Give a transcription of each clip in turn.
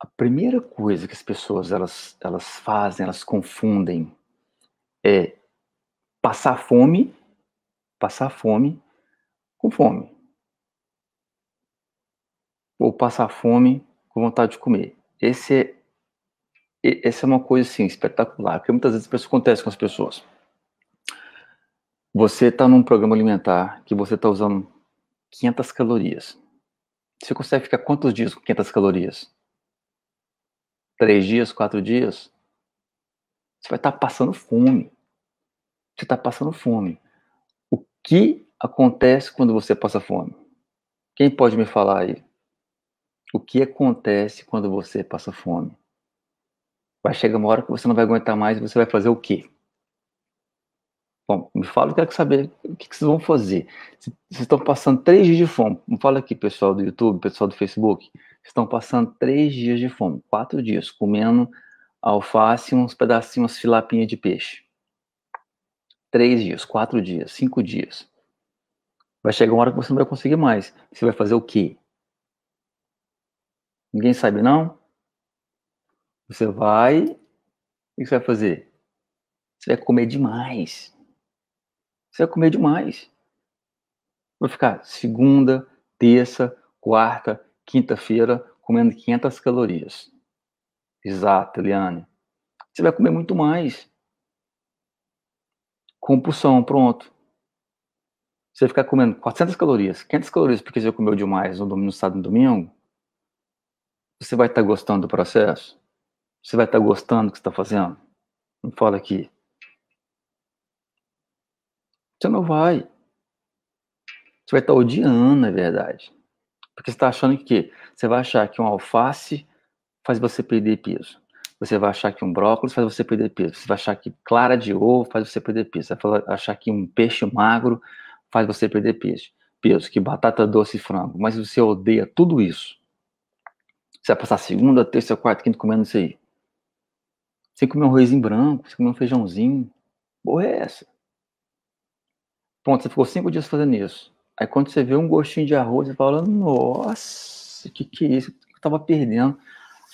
A primeira coisa que as pessoas elas, elas fazem, elas confundem é passar fome, passar fome com fome. Ou passar fome com vontade de comer. Esse é, essa é uma coisa assim espetacular, porque muitas vezes isso acontece com as pessoas. Você está num programa alimentar que você está usando 500 calorias. Você consegue ficar quantos dias com 500 calorias? Três dias, quatro dias? Você vai estar tá passando fome. Você está passando fome. O que acontece quando você passa fome? Quem pode me falar aí? O que acontece quando você passa fome? Vai chegar uma hora que você não vai aguentar mais e você vai fazer o quê? Bom, me fala, eu quero saber o que vocês vão fazer. Vocês estão passando três dias de fome. Me fala aqui, pessoal do YouTube, pessoal do Facebook. Estão passando três dias de fome, quatro dias, comendo alface uns pedacinhos, umas filapinhas de peixe. Três dias, quatro dias, cinco dias. Vai chegar uma hora que você não vai conseguir mais. Você vai fazer o quê? Ninguém sabe, não? Você vai. O que você vai fazer? Você vai comer demais. Você vai comer demais. Vai ficar segunda, terça, quarta, quinta-feira comendo 500 calorias. Exato, Eliane. Você vai comer muito mais. Compulsão, pronto. Você ficar comendo 400 calorias, 500 calorias porque você comeu demais no domingo, sábado e domingo. Você vai estar gostando do processo? Você vai estar gostando do que está fazendo? Não fala aqui. Você não vai. Você vai estar odiando, na verdade. Porque você está achando que você vai achar que um alface faz você perder peso. Você vai achar que um brócolis faz você perder peso. Você vai achar que clara de ovo faz você perder peso. Você vai achar que um peixe magro faz você perder peso. Peso, que batata doce e frango. Mas você odeia tudo isso. Você vai passar segunda, terça, quarta, quinta comendo isso aí. Você comer um arrozinho branco, você comer um feijãozinho. Porra é essa? Pronto, você ficou cinco dias fazendo isso. Aí quando você vê um gostinho de arroz, você fala, nossa, que, que é isso? Eu tava perdendo?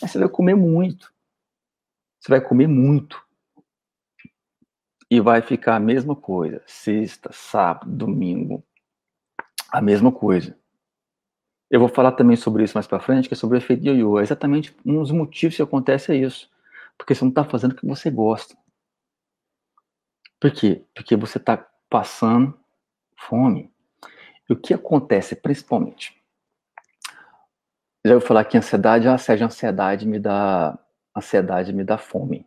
Aí você vai comer muito. Você vai comer muito. E vai ficar a mesma coisa. Sexta, sábado, domingo. A mesma coisa. Eu vou falar também sobre isso mais para frente, que é sobre o efeito yo-yo. É exatamente um dos motivos que acontece é isso. Porque você não está fazendo o que você gosta. Por quê? Porque você está passando fome. E o que acontece principalmente? Já vou falar que ansiedade, ah, Sérgio, ansiedade me dá ansiedade me dá fome.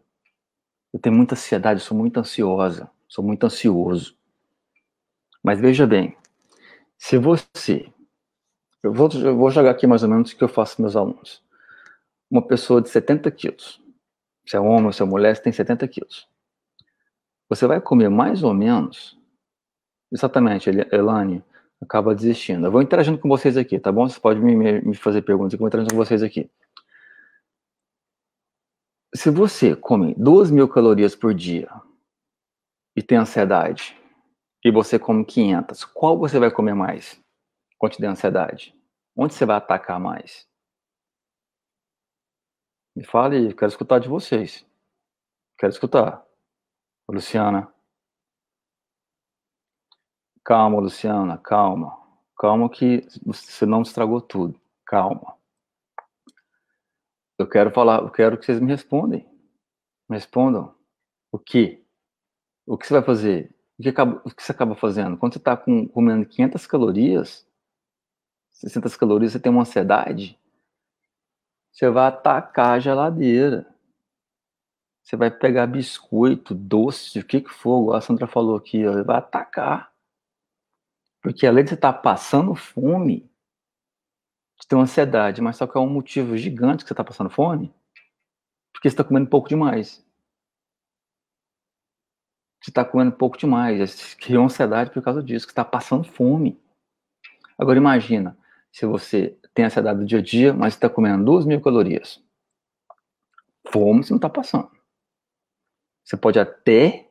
Eu tenho muita ansiedade, sou muito ansiosa, sou muito ansioso. Mas veja bem, se você eu vou, eu vou jogar aqui mais ou menos o que eu faço meus alunos. Uma pessoa de 70 quilos, se é homem ou se é mulher, você tem 70 quilos. Você vai comer mais ou menos, exatamente, Elane, acaba desistindo. Eu vou interagindo com vocês aqui, tá bom? Você pode me, me fazer perguntas, eu vou interagindo com vocês aqui. Se você come 2 mil calorias por dia e tem ansiedade, e você come 500, qual você vai comer mais? quando te der ansiedade? Onde você vai atacar mais? Me fale, quero escutar de vocês. Quero escutar. Luciana. Calma, Luciana, calma. Calma que você não estragou tudo. Calma. Eu quero falar, eu quero que vocês me respondem. Me respondam. O que? O que você vai fazer? O que, acaba, o que você acaba fazendo? Quando você está com, comendo 500 calorias, 600 calorias, você tem uma ansiedade, você vai atacar a geladeira. Você vai pegar biscoito, doce, o que que for, a Sandra falou aqui, ó, vai atacar. Porque além de você estar tá passando fome, você tem uma ansiedade, mas só que é um motivo gigante que você está passando fome, porque você está comendo pouco demais. Você está comendo pouco demais, criou ansiedade por causa disso, que está passando fome. Agora imagina, se você tem ansiedade do dia a dia, mas está comendo 2 mil calorias. Fome você não está passando. Você pode até.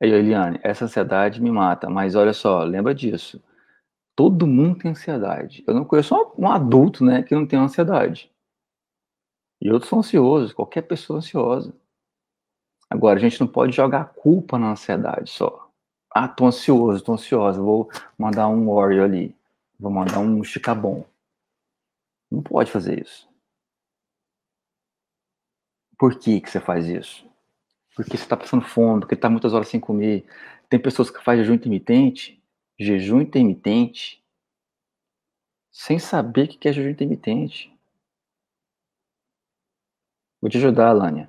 Aí, Eliane, essa ansiedade me mata, mas olha só, lembra disso. Todo mundo tem ansiedade. Eu não conheço um, adulto, né, que não tem ansiedade. E outros são ansiosos, qualquer pessoa ansiosa. Agora, a gente não pode jogar a culpa na ansiedade só. Ah, tô ansioso, tô ansiosa, vou mandar um Oreo ali, vou mandar um chicabon. Não pode fazer isso. Por que, que você faz isso? Porque você está passando fome, porque está muitas horas sem comer. Tem pessoas que fazem jejum intermitente, jejum intermitente, sem saber o que é jejum intermitente. Vou te ajudar, Lânia.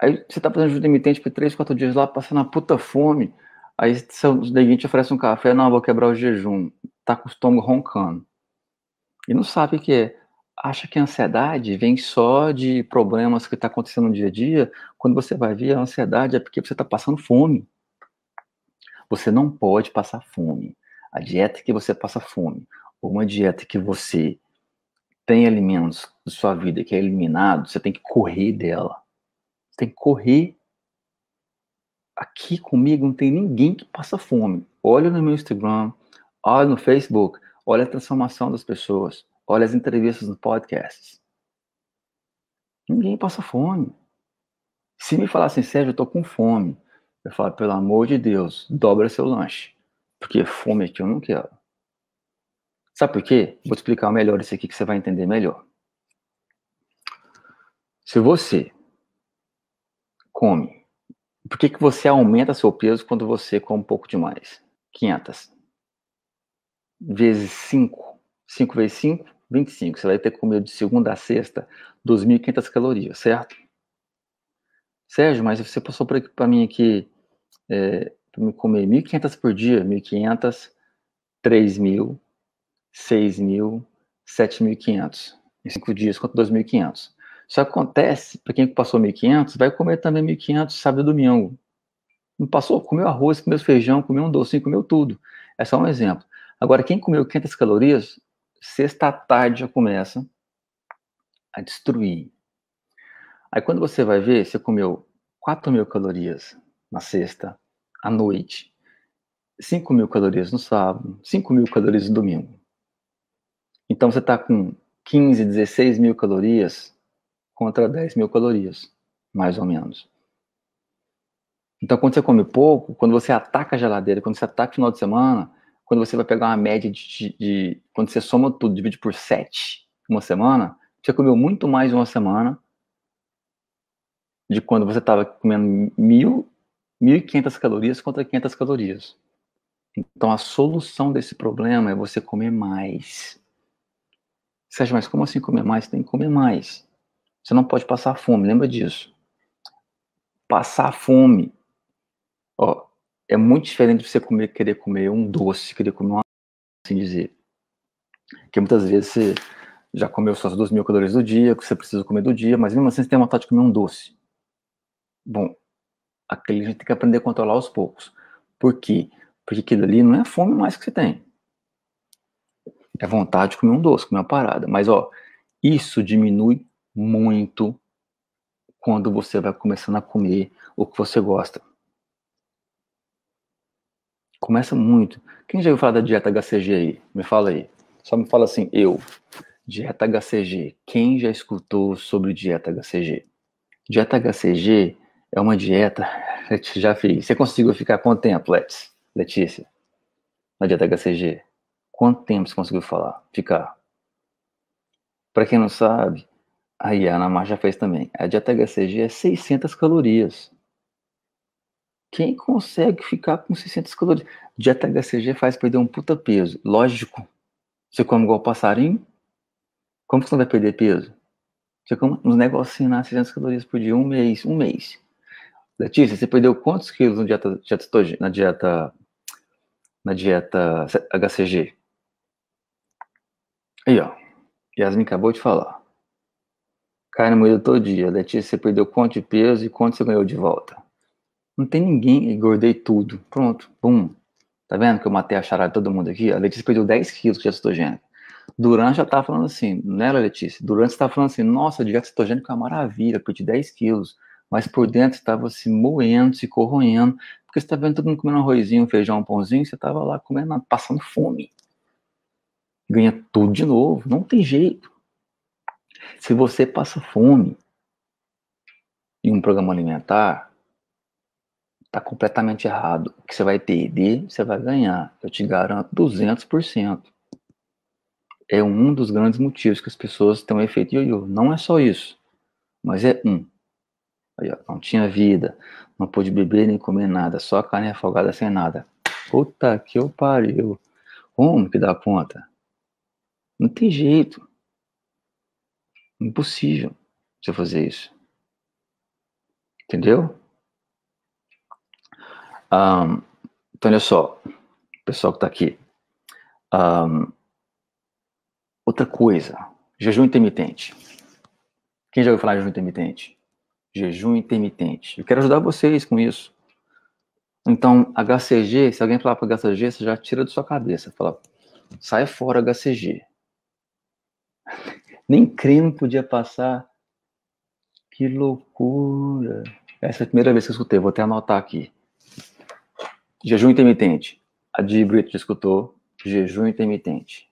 Aí você tá fazendo jejum intermitente por 3, 4 dias lá, passando uma puta fome. Aí seu neguinho te oferece um café, não, vou quebrar o jejum. Tá com o estômago roncando. E não sabe o que é. Acha que a ansiedade vem só de problemas que está acontecendo no dia a dia. Quando você vai ver, a ansiedade é porque você está passando fome. Você não pode passar fome. A dieta que você passa fome, ou uma dieta que você tem alimentos de sua vida que é eliminado, você tem que correr dela. Você tem que correr. Aqui comigo não tem ninguém que passa fome. Olha no meu Instagram, olha no Facebook, olha a transformação das pessoas, olha as entrevistas no podcast. Ninguém passa fome. Se me falassem, Sérgio, eu tô com fome, eu falo, pelo amor de Deus, dobra seu lanche. Porque fome aqui eu não quero. Sabe por quê? Vou te explicar melhor isso aqui que você vai entender melhor. Se você come, por que, que você aumenta seu peso quando você come um pouco demais? 500. Vezes 5. 5 vezes 5, 25. Você vai ter comido de segunda a sexta 2.500 calorias, certo? Sérgio, mas você passou para mim aqui é, para me comer 1.500 por dia, 1.500, 3.000, 6.000, 7.500. Em 5 dias, quanto 2.500. Isso acontece, para quem passou 1.500, vai comer também 1.500 sábado e domingo. Não passou? Comeu arroz, comeu feijão, comeu um docinho, comeu tudo. É só um exemplo. Agora, quem comeu 500 calorias, sexta tarde já começa a destruir. Aí quando você vai ver, você comeu 4 mil calorias na sexta, à noite, 5 mil calorias no sábado, 5 mil calorias no domingo. Então você está com 15, 16 mil calorias contra 10 mil calorias, mais ou menos. Então, quando você come pouco, quando você ataca a geladeira, quando você ataca o final de semana, quando você vai pegar uma média de, de, de quando você soma tudo, divide por 7 uma semana, você comeu muito mais uma semana de quando você estava comendo mil, 1.500 calorias contra 500 calorias. Então, a solução desse problema é você comer mais. Sérgio, mas como assim comer mais? Você tem que comer mais. Você não pode passar fome, lembra disso. Passar fome ó, é muito diferente de você comer, querer comer um doce, querer comer uma assim dizer. Porque muitas vezes você já comeu suas 2 mil calorias do dia, que você precisa comer do dia, mas mesmo assim você tem vontade de comer um doce. Bom, aquele a gente tem que aprender a controlar aos poucos. Por quê? Porque aquilo ali não é fome mais que você tem. É vontade de comer um doce, comer uma parada. Mas, ó, isso diminui muito quando você vai começando a comer o que você gosta. Começa muito. Quem já ouviu falar da dieta HCG aí? Me fala aí. Só me fala assim, eu. Dieta HCG. Quem já escutou sobre dieta HCG? Dieta HCG é uma dieta, já fiz. Você conseguiu ficar quanto tempo, Letícia? Letícia? Na dieta HCG? Quanto tempo você conseguiu falar? Ficar? Para quem não sabe, aí a Ana Mar já fez também. A dieta HCG é 600 calorias. Quem consegue ficar com 600 calorias? Dieta HCG faz perder um puta peso. Lógico. Você come igual passarinho? Como que você não vai perder peso? Você come uns negocinhos na 600 calorias por dia, um mês, um mês. Letícia, você perdeu quantos quilos na dieta, na dieta, na dieta HCG? Aí, ó. Yasmin acabou de falar. Carne moída todo dia. Letícia, você perdeu quanto de peso e quanto você ganhou de volta? Não tem ninguém, engordei tudo. Pronto, pum. Tá vendo que eu matei a charada de todo mundo aqui? A Letícia perdeu 10 quilos de cetogênica. Durante já tava falando assim, né, Letícia? Durante você tava falando assim, nossa, dieta cetogênica é uma maravilha, perdi 10 quilos mas por dentro estava se moendo, se corroendo, porque você está vendo todo mundo comendo arrozinho, feijão, pãozinho, você estava lá comendo, passando fome. Ganha tudo de novo, não tem jeito. Se você passa fome em um programa alimentar, está completamente errado. O que você vai perder, você vai ganhar. Eu te garanto 200%. É um dos grandes motivos que as pessoas têm um efeito ioiô. Não é só isso, mas é um. Aí, ó, não tinha vida, não pude beber nem comer nada, só carne afogada sem nada. Puta que eu pariu. Como que dá conta? Não tem jeito. Impossível você fazer isso. Entendeu? Um, então, olha só, pessoal que está aqui. Um, outra coisa, jejum intermitente. Quem já ouviu falar de jejum intermitente? Jejum intermitente. Eu quero ajudar vocês com isso. Então, HCG, se alguém falar para HCG, você já tira da sua cabeça. Fala, sai fora HCG. Nem creme podia passar. Que loucura. Essa é a primeira vez que eu escutei, vou até anotar aqui. Jejum intermitente. A Di Brito já escutou. Jejum intermitente.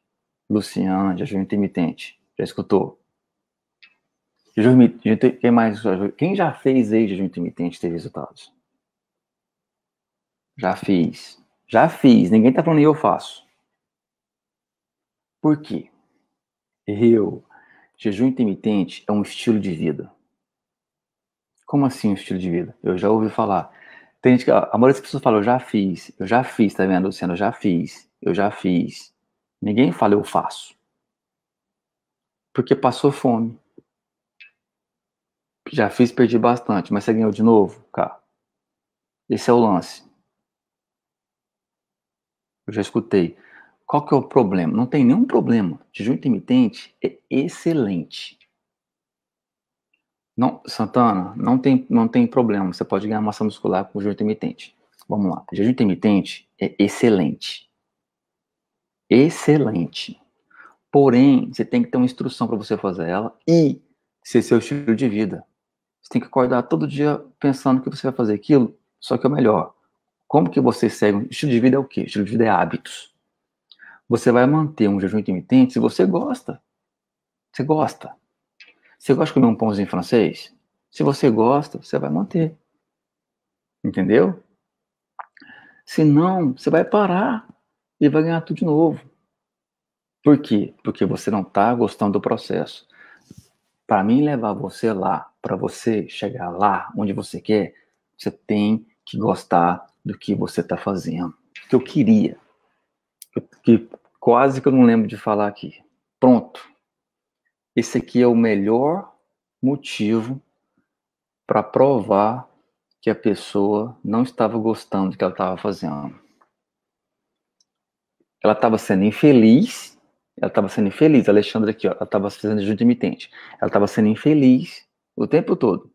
Luciana, jejum intermitente. Já escutou? Jejum, quem mais? Quem já fez aí jejum intermitente ter resultados? Já fiz. Já fiz. Ninguém tá falando eu faço. Por quê? Eu. Jejum intermitente é um estilo de vida. Como assim um estilo de vida? Eu já ouvi falar. Tem gente que, a maioria das pessoas fala, eu já fiz, eu já fiz, tá vendo, Luciano? Eu já fiz, eu já fiz. Ninguém fala, eu faço. Porque passou fome. Já fiz, perdi bastante, mas você ganhou de novo? Cá. Esse é o lance. Eu já escutei. Qual que é o problema? Não tem nenhum problema. Jejum intermitente é excelente. Não, Santana, não tem, não tem problema. Você pode ganhar massa muscular com jejum intermitente. Vamos lá. Jejum intermitente é excelente. Excelente. Porém, você tem que ter uma instrução para você fazer ela e ser seu estilo de vida. Você tem que acordar todo dia pensando que você vai fazer aquilo, só que é o melhor. Como que você segue? Estilo de vida é o quê? Estilo de vida é hábitos. Você vai manter um jejum intermitente se você gosta. Você gosta. Você gosta de comer um pãozinho francês? Se você gosta, você vai manter. Entendeu? Se não, você vai parar e vai ganhar tudo de novo. Por quê? Porque você não está gostando do processo. Para mim levar você lá, para você chegar lá onde você quer, você tem que gostar do que você está fazendo. Que eu queria. Que quase que eu não lembro de falar aqui. Pronto esse aqui é o melhor motivo para provar que a pessoa não estava gostando do que ela estava fazendo. Ela estava sendo infeliz, ela estava sendo infeliz, Alexandre aqui, ó, ela estava fazendo jejum intermitente. Ela estava sendo infeliz o tempo todo.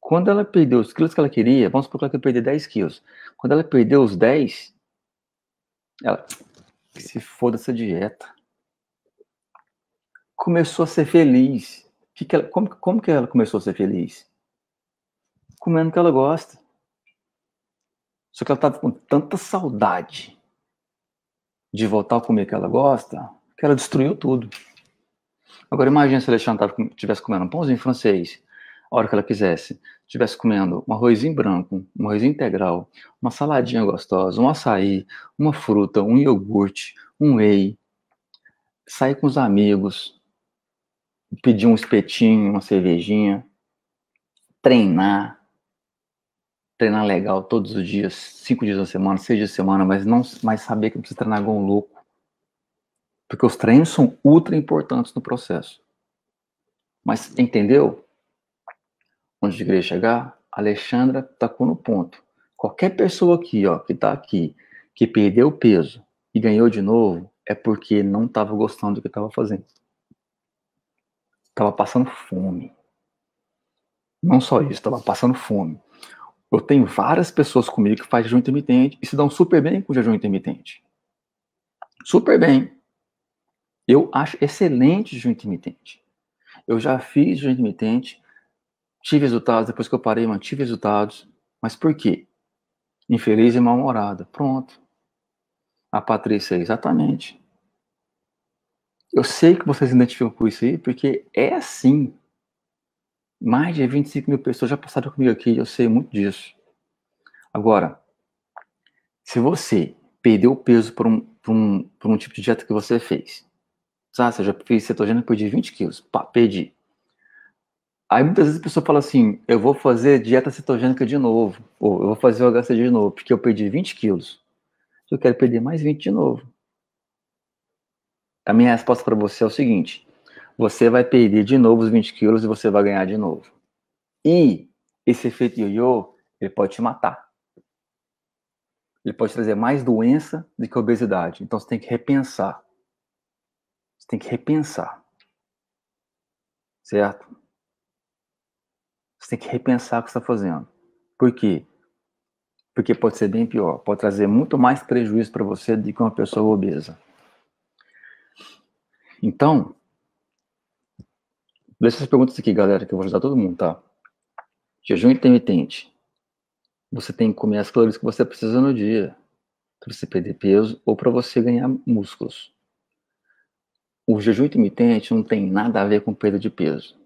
Quando ela perdeu os quilos que ela queria, vamos supor que ela quer perder 10 quilos. Quando ela perdeu os 10, ela se foda essa dieta começou a ser feliz. Que que ela, como, como que ela começou a ser feliz? Comendo o que ela gosta. Só que ela estava com tanta saudade de voltar a comer o que ela gosta, que ela destruiu tudo. Agora imagine se a Alexandre estivesse comendo um pãozinho francês, a hora que ela quisesse, estivesse comendo um arrozinho branco, um arrozinho integral, uma saladinha gostosa, um açaí, uma fruta, um iogurte, um whey, sair com os amigos, pedir um espetinho, uma cervejinha, treinar, treinar legal todos os dias, cinco dias na semana, seis dias na semana, mas não mais saber que precisa treinar igual um louco. Porque os treinos são ultra importantes no processo. Mas entendeu? Onde eu queria chegar? Alexandra tacou no ponto. Qualquer pessoa aqui, ó, que tá aqui, que perdeu peso e ganhou de novo, é porque não estava gostando do que estava fazendo. Estava passando fome. Não só isso, estava passando fome. Eu tenho várias pessoas comigo que fazem jejum intermitente e se dão super bem com jejum intermitente. Super bem. Eu acho excelente jejum intermitente. Eu já fiz jejum intermitente, tive resultados, depois que eu parei, mantive resultados. Mas por quê? Infeliz e mal-humorada. Pronto. A Patrícia, exatamente. Eu sei que vocês identificam com isso aí, porque é assim. Mais de 25 mil pessoas já passaram comigo aqui, eu sei muito disso. Agora, se você perdeu peso por um, por um, por um tipo de dieta que você fez, sabe, você já fez cetogênica, perdi 20 quilos, pá, perdi. Aí muitas vezes a pessoa fala assim, eu vou fazer dieta cetogênica de novo, ou eu vou fazer o HC de novo, porque eu perdi 20 quilos. Eu quero perder mais 20 de novo. A minha resposta para você é o seguinte: você vai perder de novo os 20 quilos e você vai ganhar de novo. E esse efeito ioiô, ele pode te matar. Ele pode trazer mais doença do que obesidade. Então você tem que repensar. Você tem que repensar. Certo? Você tem que repensar o que está fazendo. Por quê? Porque pode ser bem pior. Pode trazer muito mais prejuízo para você do que uma pessoa obesa. Então, deixa essas perguntas aqui, galera, que eu vou ajudar todo mundo, tá? Jejum intermitente. Você tem que comer as calorias que você precisa no dia para você perder peso ou para você ganhar músculos. O jejum intermitente não tem nada a ver com perda de peso.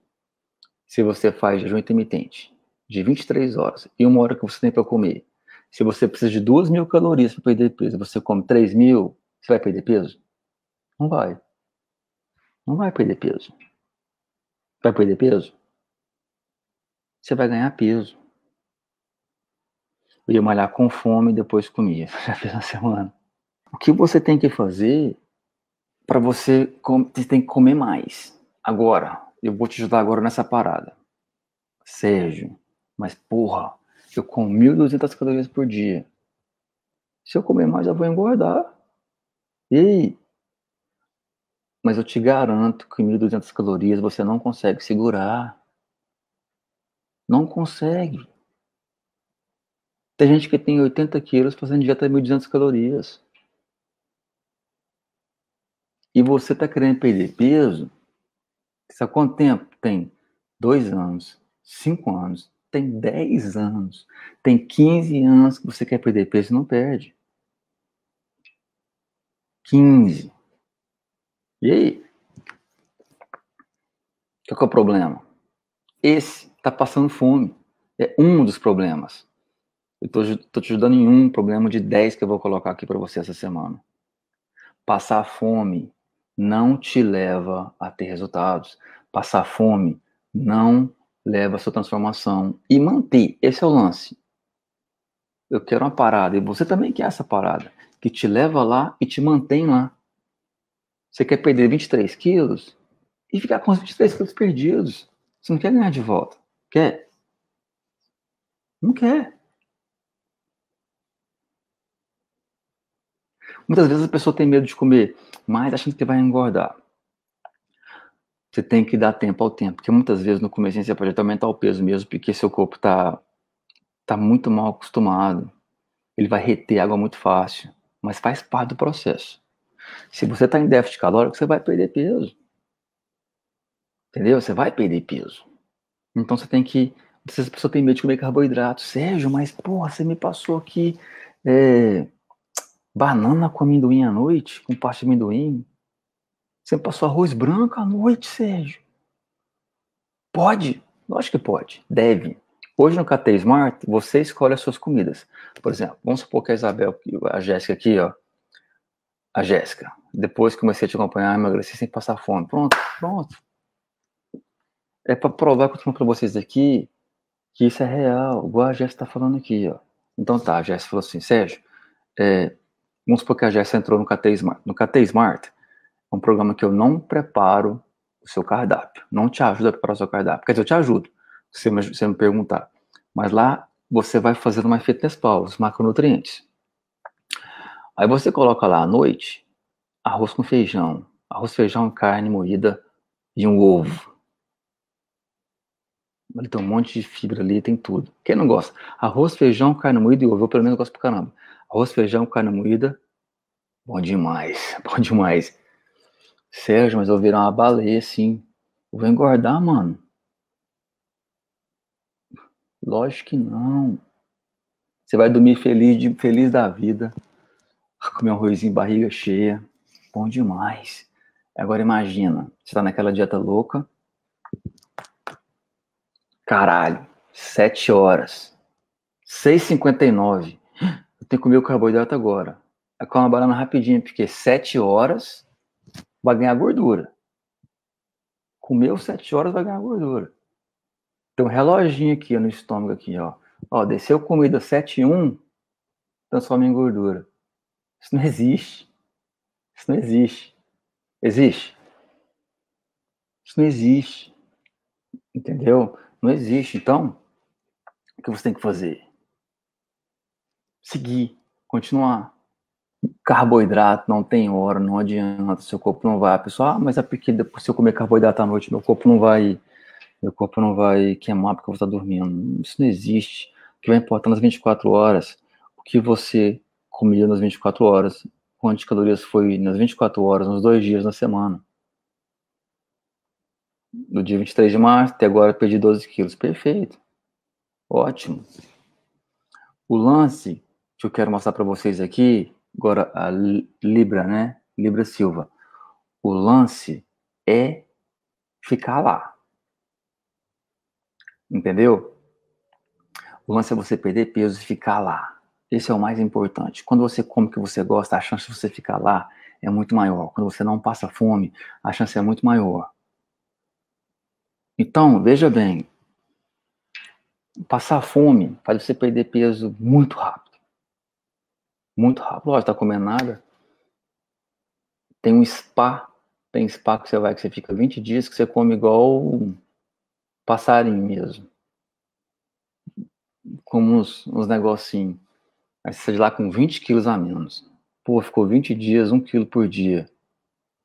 Se você faz jejum intermitente de 23 horas e uma hora que você tem para comer, se você precisa de 2 mil calorias para perder peso, você come 3 mil, você vai perder peso? Não vai. Não vai perder peso. Vai perder peso? Você vai ganhar peso. Eu ia malhar com fome e depois comia. Já fiz uma semana. O que você tem que fazer para você, você tem que comer mais. Agora, eu vou te ajudar agora nessa parada. Sérgio, mas porra, eu como 1.200 calorias por dia. Se eu comer mais, eu vou engordar. E aí? Mas eu te garanto que 1.200 calorias você não consegue segurar. Não consegue. Tem gente que tem 80 quilos fazendo dieta de 1.200 calorias. E você está querendo perder peso? Sabe quanto tempo? Tem dois anos, cinco anos, tem 10 anos, tem 15 anos que você quer perder peso e não perde. 15. E aí? Qual é o problema? Esse está passando fome. É um dos problemas. Eu estou te ajudando em um problema de 10 que eu vou colocar aqui para você essa semana. Passar fome não te leva a ter resultados. Passar fome não leva a sua transformação. E manter, esse é o lance. Eu quero uma parada, e você também quer essa parada, que te leva lá e te mantém lá. Você quer perder 23 quilos e ficar com os 23 quilos perdidos. Você não quer ganhar de volta. Quer? Não quer. Muitas vezes a pessoa tem medo de comer mais achando que vai engordar. Você tem que dar tempo ao tempo, porque muitas vezes no começo você pode aumentar o peso mesmo, porque seu corpo está tá muito mal acostumado. Ele vai reter água muito fácil, mas faz parte do processo. Se você está em déficit calórico, você vai perder peso. Entendeu? Você vai perder peso. Então você tem que. A pessoa tem medo de comer carboidrato. Sérgio, mas porra, você me passou aqui é, banana com amendoim à noite, com parte de amendoim. Você me passou arroz branco à noite, Sérgio. Pode? Lógico que pode. Deve. Hoje no KT Smart, você escolhe as suas comidas. Por exemplo, vamos supor que a Isabel, a Jéssica aqui, ó, a Jéssica. Depois que comecei a te acompanhar, emagreci sem passar fome. Pronto, pronto. É para provar que eu tô falando para vocês aqui que isso é real, igual a Jéssica tá falando aqui, ó. Então tá, a Jéssica falou assim, Sérgio, é, vamos supor que a Jéssica entrou no KT Smart. No KT Smart é um programa que eu não preparo o seu cardápio, não te ajuda a preparar o seu cardápio. Quer dizer, eu te ajudo, se você me perguntar. Mas lá você vai fazer uma fitness pause, os macronutrientes. Aí você coloca lá à noite arroz com feijão, arroz, feijão, carne moída e um ovo. Ele tem um monte de fibra ali, tem tudo. Quem não gosta? Arroz, feijão, carne moída e ovo. Eu pelo menos gosto pra caramba. Arroz, feijão, carne moída. Bom demais, bom demais. Sérgio, mas eu virar uma baleia assim. Eu vou engordar, mano. Lógico que não. Você vai dormir feliz, feliz da vida comer um arrozinho barriga cheia, bom demais. Agora imagina, você está naquela dieta louca. Caralho, 7 horas. 6h59. Eu tenho que comer o carboidrato agora. É com uma banana rapidinho, porque 7 horas vai ganhar gordura. Comeu 7 horas vai ganhar gordura. Tem um reloginho aqui no estômago aqui, ó. Ó, desceu comida 7 e 1, transforma em gordura. Isso não existe. Isso não existe. Existe? Isso não existe. Entendeu? Não existe. Então, o que você tem que fazer? Seguir, continuar. Carboidrato não tem hora, não adianta, seu corpo não vai. A pessoa, ah, mas é porque depois se eu comer carboidrato à noite, meu corpo não vai, meu corpo não vai queimar porque eu vou estar dormindo. Isso não existe. O que vai importar nas 24 horas, o que você comia nas 24 horas, quantas calorias foi nas 24 horas, nos dois dias na semana. No dia 23 de março, até agora perdi 12 quilos. Perfeito. Ótimo. O lance que eu quero mostrar para vocês aqui, agora a Libra, né? Libra Silva. O lance é ficar lá. Entendeu? O lance é você perder peso e ficar lá. Esse é o mais importante. Quando você come o que você gosta, a chance de você ficar lá é muito maior. Quando você não passa fome, a chance é muito maior. Então, veja bem, passar fome faz você perder peso muito rápido. Muito rápido. Lógico, tá comendo nada. Tem um spa, tem spa que você vai que você fica 20 dias que você come igual passarinho mesmo. Como uns, uns negocinhos. Aí você sai de lá com 20 quilos a menos. Pô, ficou 20 dias, 1 quilo por dia.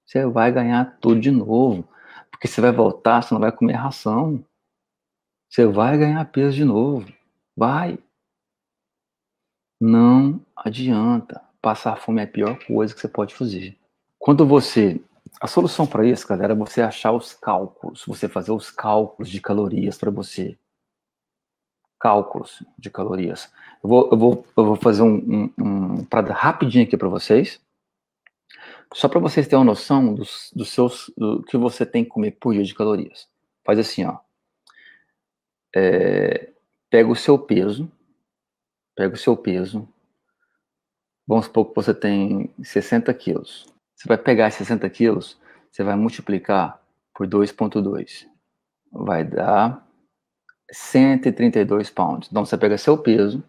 Você vai ganhar tudo de novo. Porque você vai voltar, você não vai comer ração. Você vai ganhar peso de novo. Vai. Não adianta. Passar fome é a pior coisa que você pode fazer. Quando você. A solução para isso, galera, é você achar os cálculos. Você fazer os cálculos de calorias para você cálculos de calorias. Eu vou, eu vou, eu vou fazer um, um, um parada rapidinho aqui para vocês, só para vocês terem uma noção dos, dos seus, do que você tem que comer por dia de calorias. Faz assim, ó. É, pega o seu peso, pega o seu peso, vamos supor que você tem 60 quilos. Você vai pegar 60 quilos, você vai multiplicar por 2,2. Vai dar 132 pounds. Então você pega seu peso,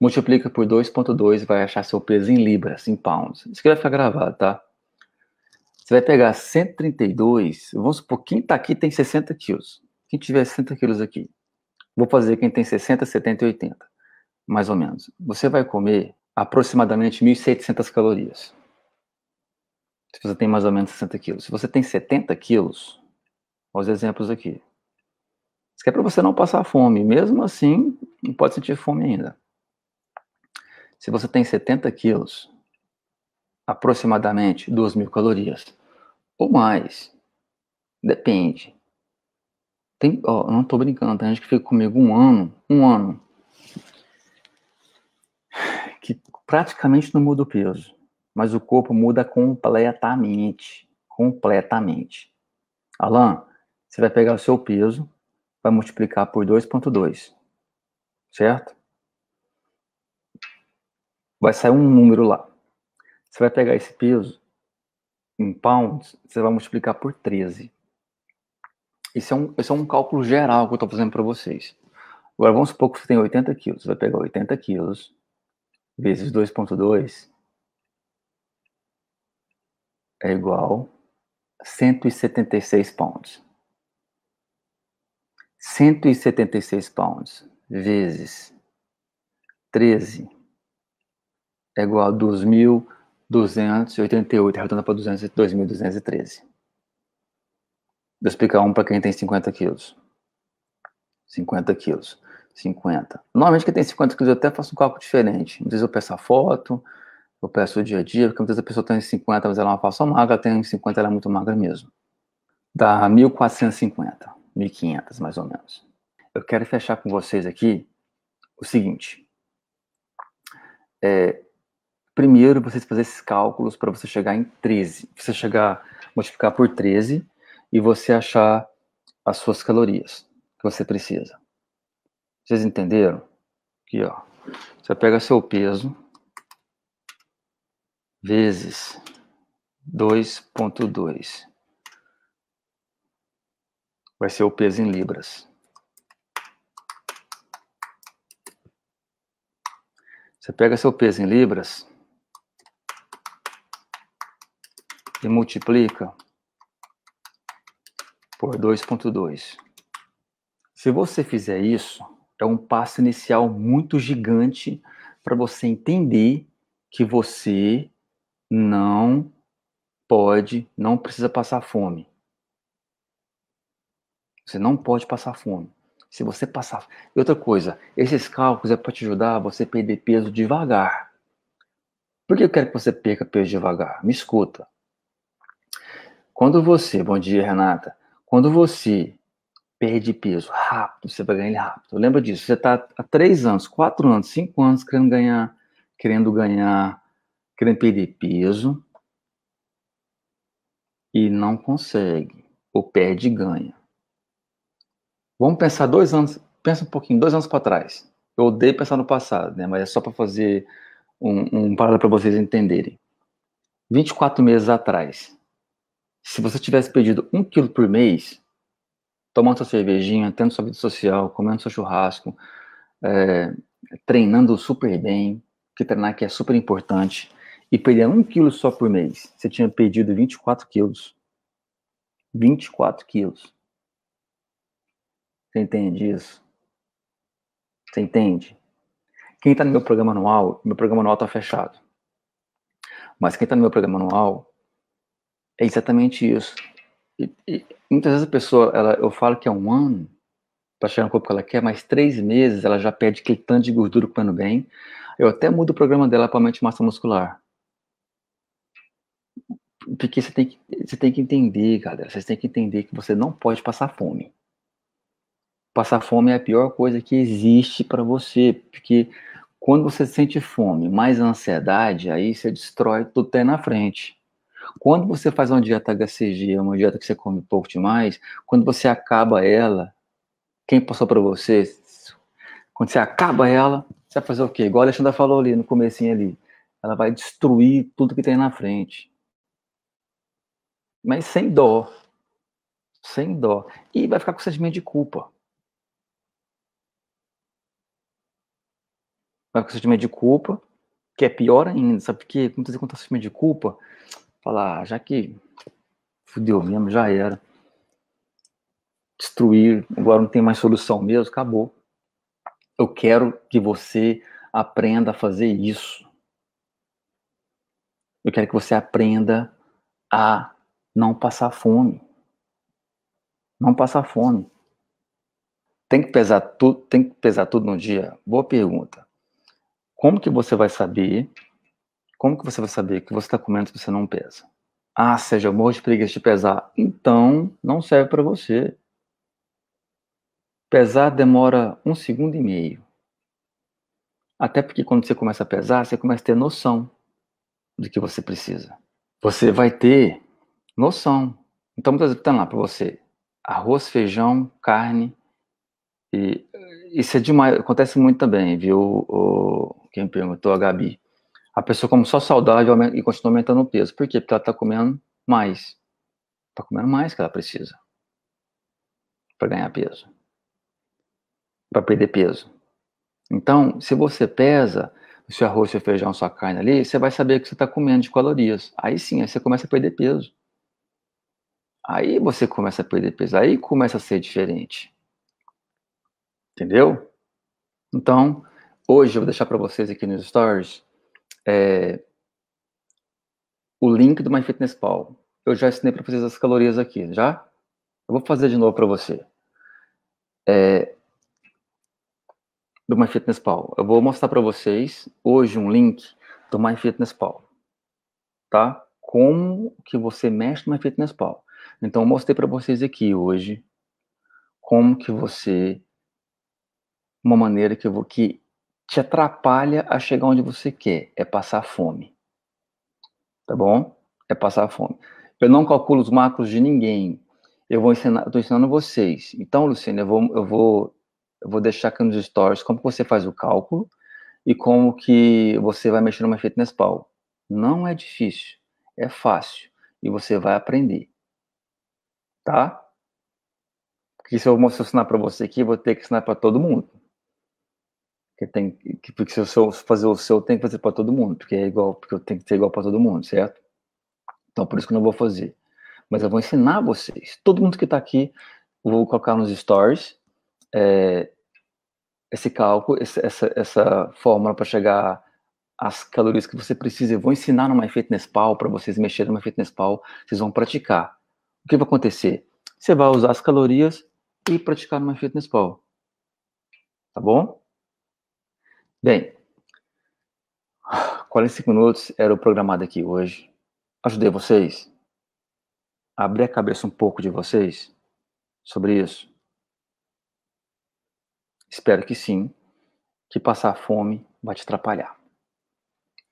multiplica por 2.2 e vai achar seu peso em libras, em pounds. Isso aqui vai ficar gravado, tá? Você vai pegar 132, vamos supor, quem tá aqui tem 60 quilos. Quem tiver 60 quilos aqui, vou fazer quem tem 60, 70 e 80, mais ou menos. Você vai comer aproximadamente 1.700 calorias. Se você tem mais ou menos 60 quilos. Se você tem 70 quilos, olha os exemplos aqui. Isso é para você não passar fome. Mesmo assim, não pode sentir fome ainda. Se você tem 70 quilos, aproximadamente 2 mil calorias, ou mais, depende. Tem, ó, não estou brincando, tem gente que fica comigo um ano, um ano, que praticamente não muda o peso, mas o corpo muda completamente, completamente. Alan, você vai pegar o seu peso, vai multiplicar por 2,2, certo? Vai sair um número lá. Você vai pegar esse peso em pounds, você vai multiplicar por 13. Esse é um, esse é um cálculo geral que eu estou fazendo para vocês. Agora, vamos supor que você tem 80 quilos. Você vai pegar 80 quilos vezes 2,2 é igual a 176 pounds. 176 pounds vezes 13 é igual a 2.288, arredondando para 2.213. Vou explicar um para quem tem 50 quilos. 50 quilos. 50. Normalmente quem tem 50 quilos eu até faço um cálculo diferente. Às vezes eu peço a foto, eu peço o dia a dia, porque muitas vezes a pessoa tem 50, mas ela é uma falsa magra, tem 50, ela é muito magra mesmo. Dá 1.450. 1.500, mais ou menos. Eu quero fechar com vocês aqui o seguinte. É, primeiro você fazer esses cálculos para você chegar em 13. Você chegar, multiplicar por 13 e você achar as suas calorias que você precisa. Vocês entenderam? Aqui, ó. Você pega seu peso vezes 2.2. Vai ser o peso em libras. Você pega seu peso em libras e multiplica por 2.2. Se você fizer isso, é um passo inicial muito gigante para você entender que você não pode, não precisa passar fome. Você não pode passar fome. Se você passar. E outra coisa, esses cálculos é para te ajudar a você perder peso devagar. Por que eu quero que você perca peso devagar? Me escuta. Quando você, bom dia, Renata. Quando você perde peso rápido, você vai ganhar ele rápido. Lembra disso? Você está há três anos, quatro anos, cinco anos querendo ganhar, querendo ganhar, querendo perder peso e não consegue, ou perde e ganha. Vamos pensar dois anos, pensa um pouquinho, dois anos para trás. Eu odeio pensar no passado, né? Mas é só para fazer um, um para vocês entenderem. 24 meses atrás, se você tivesse perdido um quilo por mês, tomando sua cervejinha, tendo sua vida social, comendo seu churrasco, é, treinando super bem, que treinar que é super importante, e perder um quilo só por mês, você tinha perdido 24 quilos. 24 quilos. Você entende isso? Você entende? Quem está no meu programa anual, meu programa anual está fechado. Mas quem está no meu programa anual é exatamente isso. E, e, muitas vezes a pessoa, ela, eu falo que é um ano para chegar no corpo que ela quer, mas três meses ela já perde aquele tanto de gordura comendo bem. Eu até mudo o programa dela para mente massa muscular. Porque você tem, que, você tem que entender, galera. Vocês têm que entender que você não pode passar fome. Passar fome é a pior coisa que existe para você. Porque quando você sente fome, mais ansiedade, aí você destrói tudo tem na frente. Quando você faz uma dieta HCG, uma dieta que você come pouco demais, quando você acaba ela, quem passou para você, quando você acaba ela, você vai fazer o quê? Igual a Alexandra falou ali no comecinho ali. Ela vai destruir tudo que tem na frente. Mas sem dó. Sem dó. E vai ficar com sentimento de culpa. Vai com sentimento de culpa, que é pior ainda, sabe por quê? Muitas vezes quando tá sentimento de culpa, falar, ah, já que fudeu mesmo, já era. Destruir, agora não tem mais solução mesmo, acabou. Eu quero que você aprenda a fazer isso. Eu quero que você aprenda a não passar fome. Não passar fome. Tem que pesar tudo, tem que pesar tudo no dia? Boa pergunta. Como que você vai saber como que você vai saber que você está comendo se você não pesa? Ah, seja, morro de preguiça de pesar. Então, não serve para você. Pesar demora um segundo e meio. Até porque quando você começa a pesar, você começa a ter noção do que você precisa. Você vai ter noção. Então, muitas vezes, tá lá para você: arroz, feijão, carne. E isso é demais. Acontece muito também, viu? O, quem perguntou, a Gabi a pessoa come só saudável e continua aumentando o peso. Por quê? Porque ela está comendo mais. Está comendo mais que ela precisa para ganhar peso, para perder peso. Então, se você pesa o seu arroz, seu feijão, sua carne ali, você vai saber que você está comendo de calorias. Aí sim, aí você começa a perder peso. Aí você começa a perder peso. Aí começa a ser diferente. Entendeu? Então, hoje eu vou deixar para vocês aqui nos stories é, o link do MyFitnessPal. Eu já ensinei para vocês as calorias aqui, já? Eu vou fazer de novo para você. É, do MyFitnessPal. Eu vou mostrar para vocês hoje um link do MyFitnessPal, tá? Como que você mexe no MyFitnessPal. Então, eu mostrei para vocês aqui hoje como que você uma maneira que eu vou que te atrapalha a chegar onde você quer, é passar fome. Tá bom? É passar fome. Eu não calculo os macros de ninguém. Eu vou ensinar, estou ensinando vocês. Então, Luciano, eu vou, eu vou, eu vou deixar aqui nos stories como você faz o cálculo e como que você vai mexer no MyFitnessPal. Não é difícil, é fácil e você vai aprender. Tá? Porque se eu ensinar para você aqui, vou ter que ensinar para todo mundo. Porque, tem, porque se eu fazer o seu, tem que fazer para todo mundo, porque é igual, porque eu tenho que ser igual para todo mundo, certo? Então, por isso que eu não vou fazer. Mas eu vou ensinar vocês. Todo mundo que está aqui, eu vou colocar nos stories é, esse cálculo, essa, essa fórmula para chegar às calorias que você precisa. Eu vou ensinar no MyFitnessPal para vocês mexerem no MyFitnessPal. Vocês vão praticar. O que vai acontecer? Você vai usar as calorias e praticar no MyFitnessPal. Tá bom? Bem, 45 minutos era o programado aqui hoje. Ajudei vocês? Abri a cabeça um pouco de vocês sobre isso? Espero que sim, que passar fome vai te atrapalhar.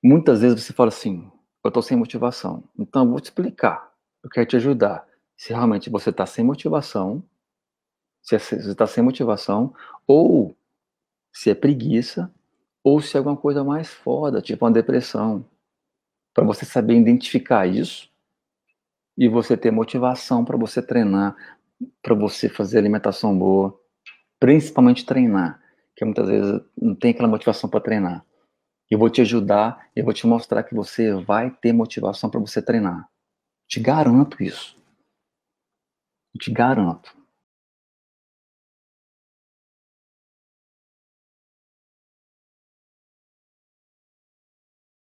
Muitas vezes você fala assim, eu estou sem motivação. Então eu vou te explicar, eu quero te ajudar. Se realmente você está sem motivação, se você está sem motivação, ou se é preguiça, ou se é alguma coisa mais foda, tipo uma depressão, para você saber identificar isso e você ter motivação para você treinar, para você fazer alimentação boa, principalmente treinar, que muitas vezes não tem aquela motivação para treinar. Eu vou te ajudar, eu vou te mostrar que você vai ter motivação para você treinar. Te garanto isso. Te garanto.